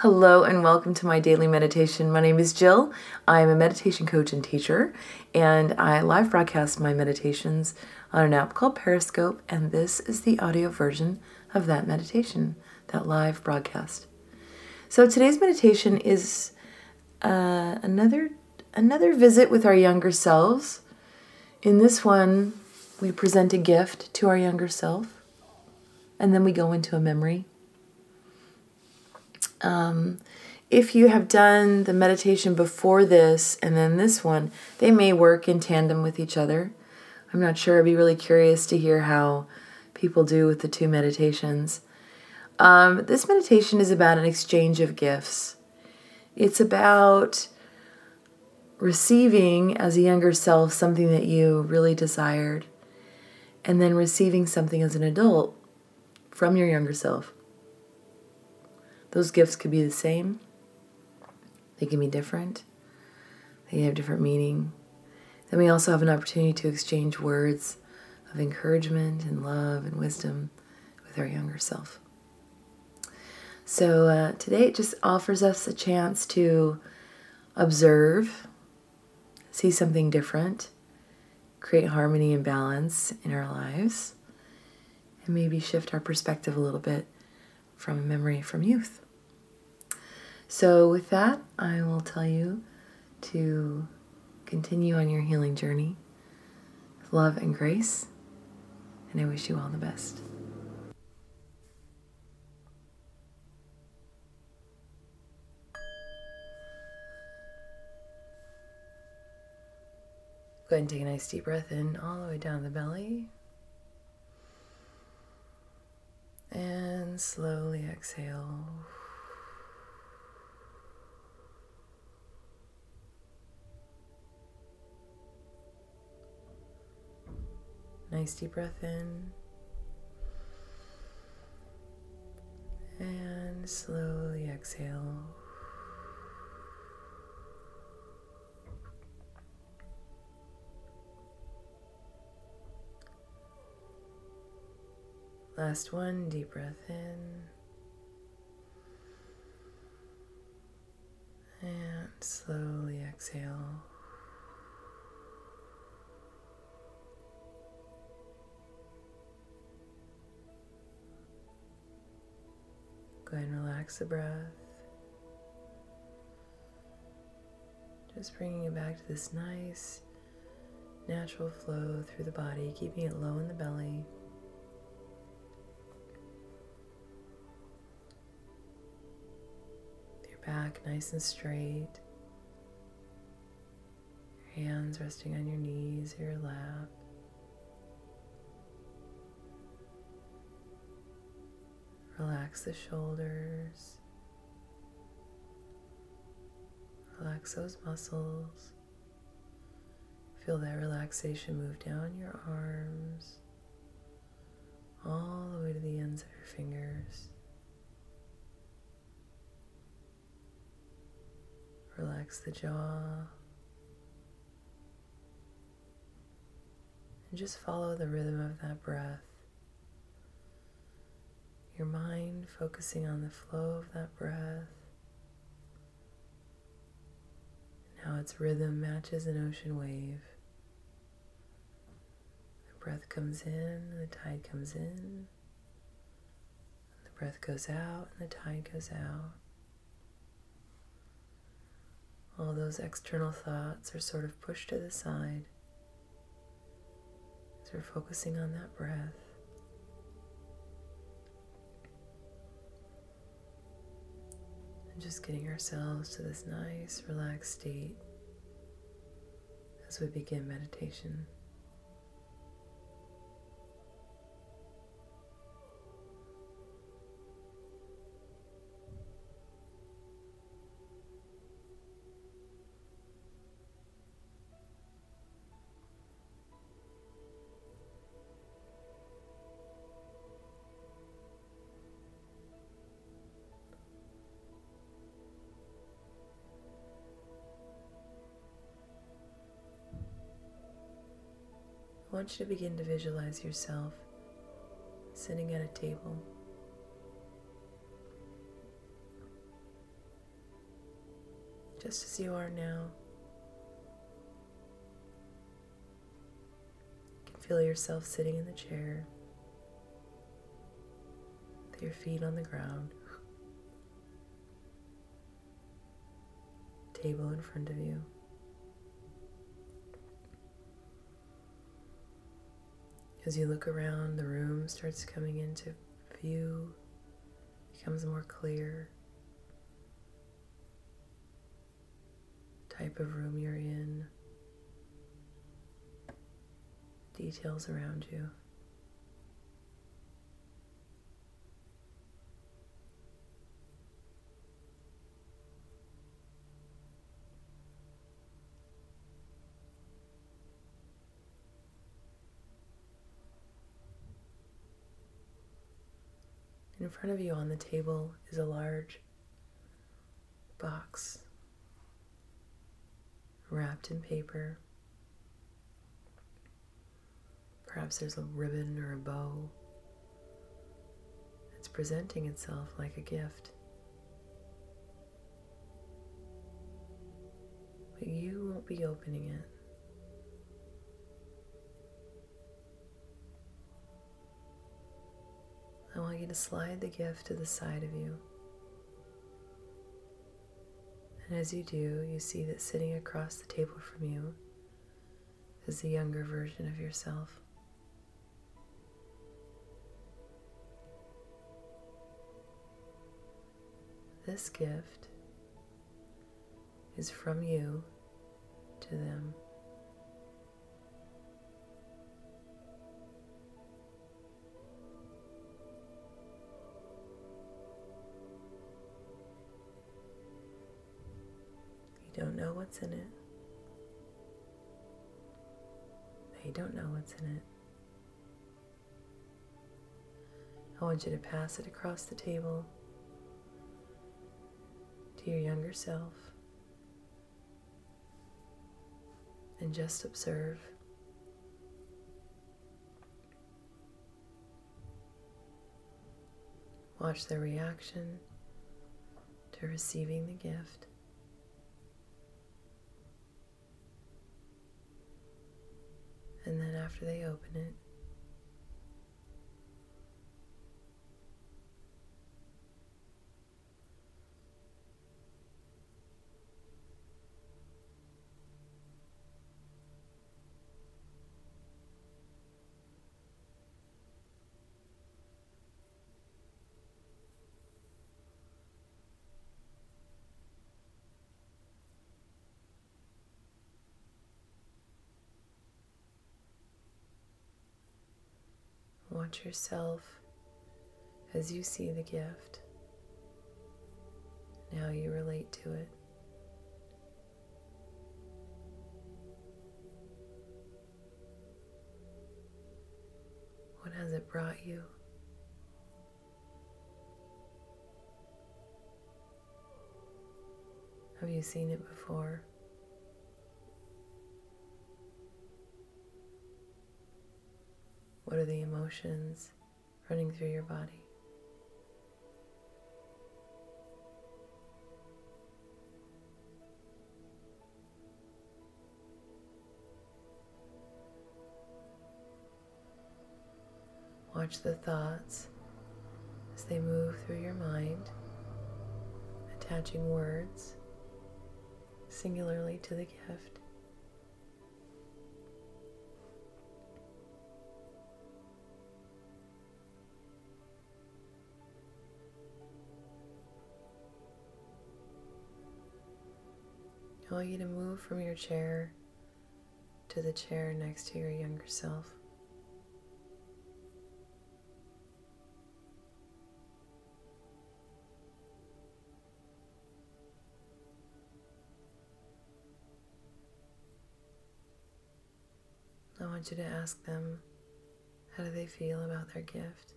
Hello and welcome to my daily meditation. My name is Jill. I am a meditation coach and teacher, and I live broadcast my meditations on an app called Periscope, and this is the audio version of that meditation, that live broadcast. So today's meditation is uh, another another visit with our younger selves. In this one, we present a gift to our younger self, and then we go into a memory um, if you have done the meditation before this and then this one, they may work in tandem with each other. I'm not sure. I'd be really curious to hear how people do with the two meditations. Um, this meditation is about an exchange of gifts. It's about receiving as a younger self something that you really desired, and then receiving something as an adult from your younger self. Those gifts could be the same, they can be different, they have different meaning. Then we also have an opportunity to exchange words of encouragement and love and wisdom with our younger self. So uh, today it just offers us a chance to observe, see something different, create harmony and balance in our lives, and maybe shift our perspective a little bit from memory from youth. So, with that, I will tell you to continue on your healing journey with love and grace, and I wish you all the best. Go ahead and take a nice deep breath in all the way down the belly. And slowly exhale. Nice deep breath in. And slowly exhale. Last one, deep breath in. And slowly exhale. Go ahead and relax the breath. Just bringing it back to this nice, natural flow through the body, keeping it low in the belly. Back nice and straight. Your hands resting on your knees or your lap. Relax the shoulders. Relax those muscles. Feel that relaxation move down your arms, all the way to the ends of your fingers. Relax the jaw. And just follow the rhythm of that breath. Your mind focusing on the flow of that breath. And how its rhythm matches an ocean wave. The breath comes in, the tide comes in. The breath goes out, and the tide goes out. All those external thoughts are sort of pushed to the side as we're focusing on that breath. And just getting ourselves to this nice, relaxed state as we begin meditation. Want you to begin to visualize yourself sitting at a table. just as you are now. You can feel yourself sitting in the chair with your feet on the ground, table in front of you. As you look around, the room starts coming into view, becomes more clear. Type of room you're in, details around you. In front of you on the table is a large box wrapped in paper. Perhaps there's a ribbon or a bow. It's presenting itself like a gift. But you won't be opening it. I want you to slide the gift to the side of you. And as you do, you see that sitting across the table from you is the younger version of yourself. This gift is from you to them. What's in it. They don't know what's in it. I want you to pass it across the table to your younger self and just observe. Watch their reaction to receiving the gift. And then after they open it, Watch yourself as you see the gift. Now you relate to it. What has it brought you? Have you seen it before? What are the emotions running through your body? Watch the thoughts as they move through your mind, attaching words singularly to the gift. From your chair to the chair next to your younger self. I want you to ask them how do they feel about their gift?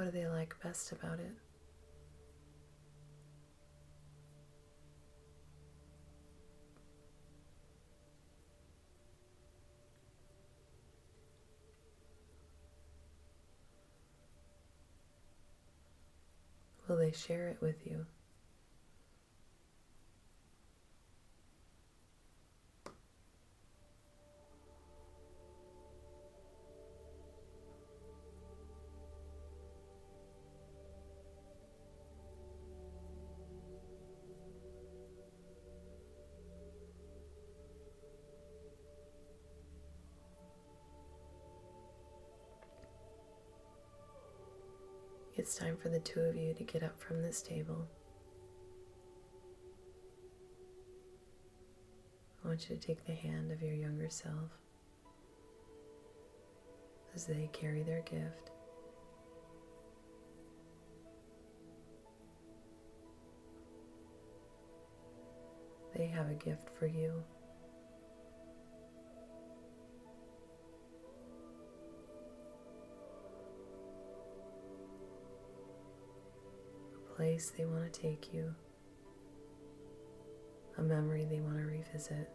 What do they like best about it? Will they share it with you? It's time for the two of you to get up from this table. I want you to take the hand of your younger self as they carry their gift. They have a gift for you. Place they want to take you, a memory they want to revisit.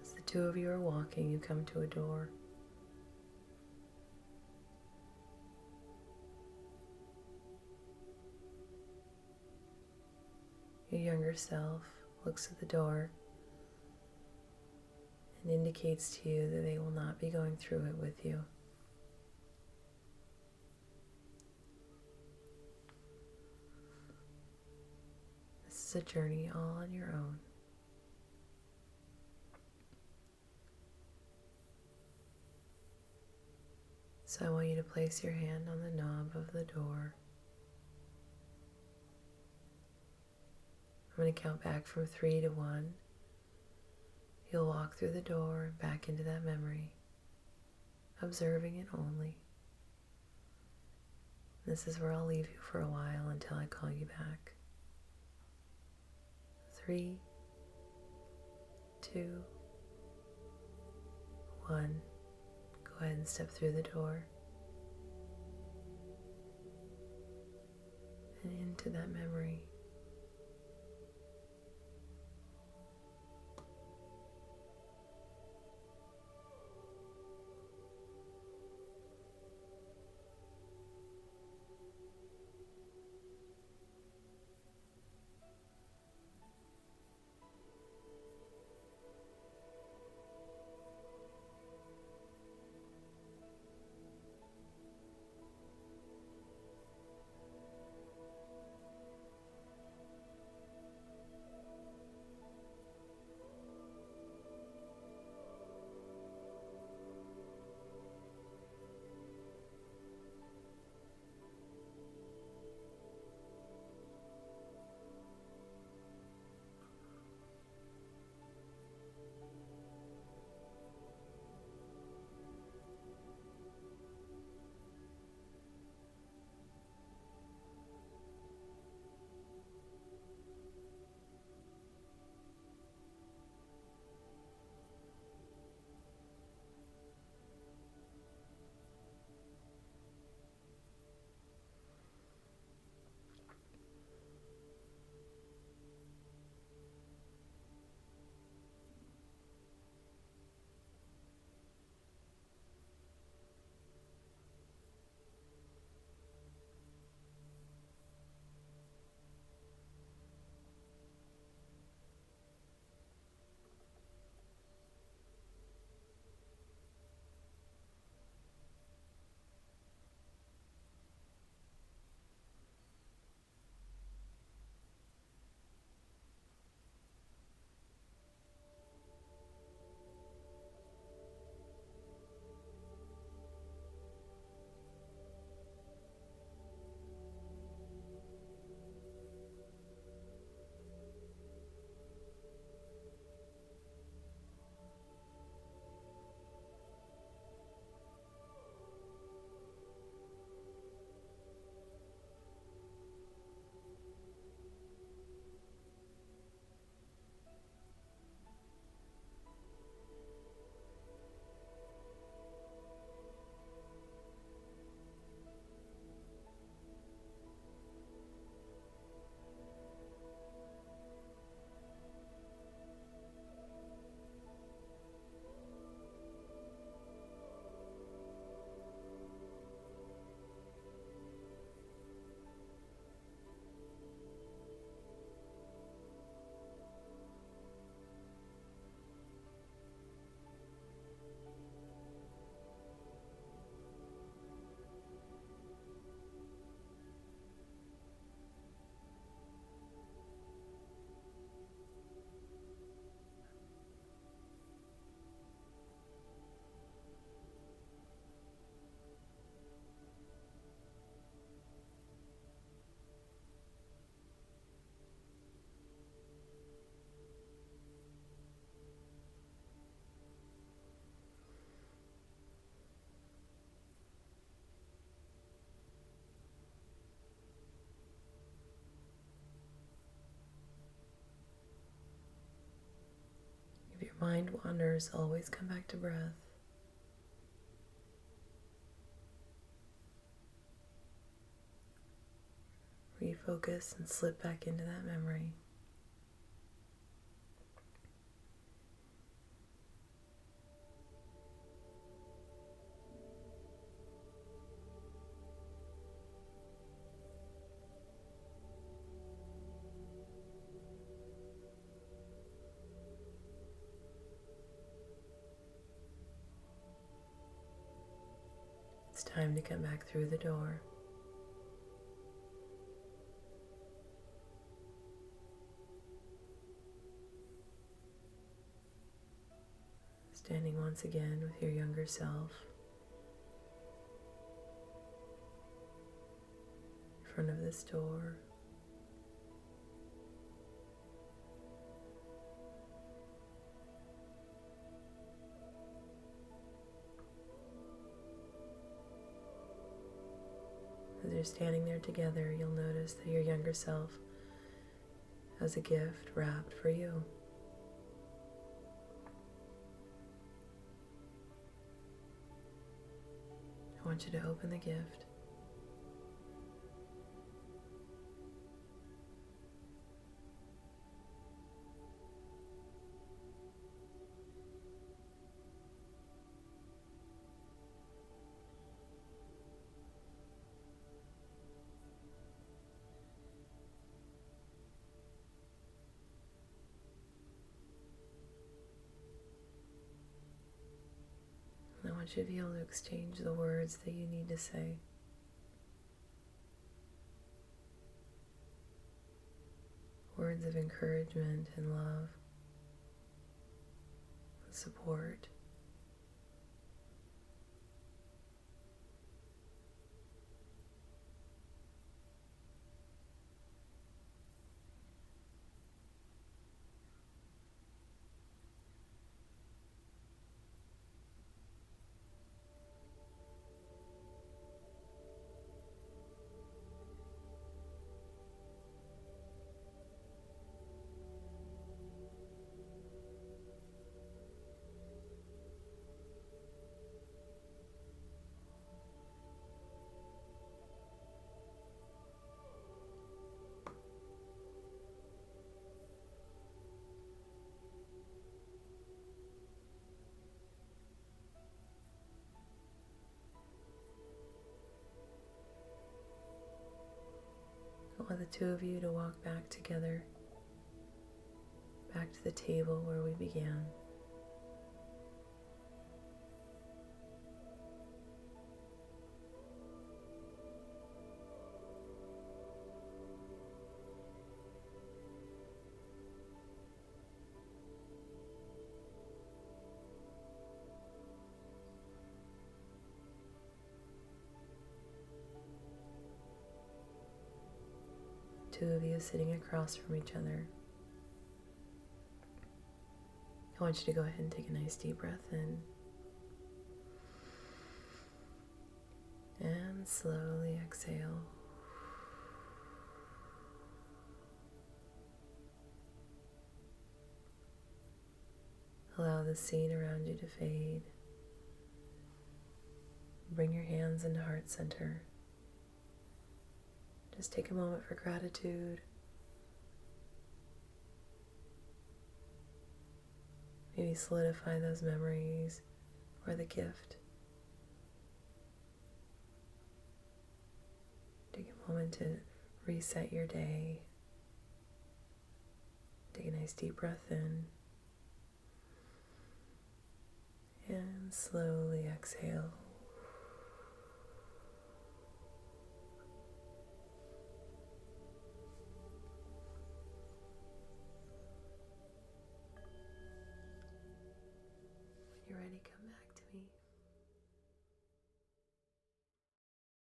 As the two of you are walking, you come to a door. Your younger self looks at the door and indicates to you that they will not be going through it with you. This is a journey all on your own. So I want you to place your hand on the knob of the door. I'm going to count back from three to one. You'll walk through the door back into that memory, observing it only. This is where I'll leave you for a while until I call you back. Three, two, one. Go ahead and step through the door and into that memory. Mind wanders, always come back to breath. Refocus and slip back into that memory. Time to come back through the door. Standing once again with your younger self in front of this door. You're standing there together, you'll notice that your younger self has a gift wrapped for you. I want you to open the gift. Want you to be able to exchange the words that you need to say. Words of encouragement and love, and support. The two of you to walk back together, back to the table where we began. Two of you sitting across from each other. I want you to go ahead and take a nice deep breath in. And slowly exhale. Allow the scene around you to fade. Bring your hands into heart center. Just take a moment for gratitude. Maybe solidify those memories or the gift. Take a moment to reset your day. Take a nice deep breath in. And slowly exhale.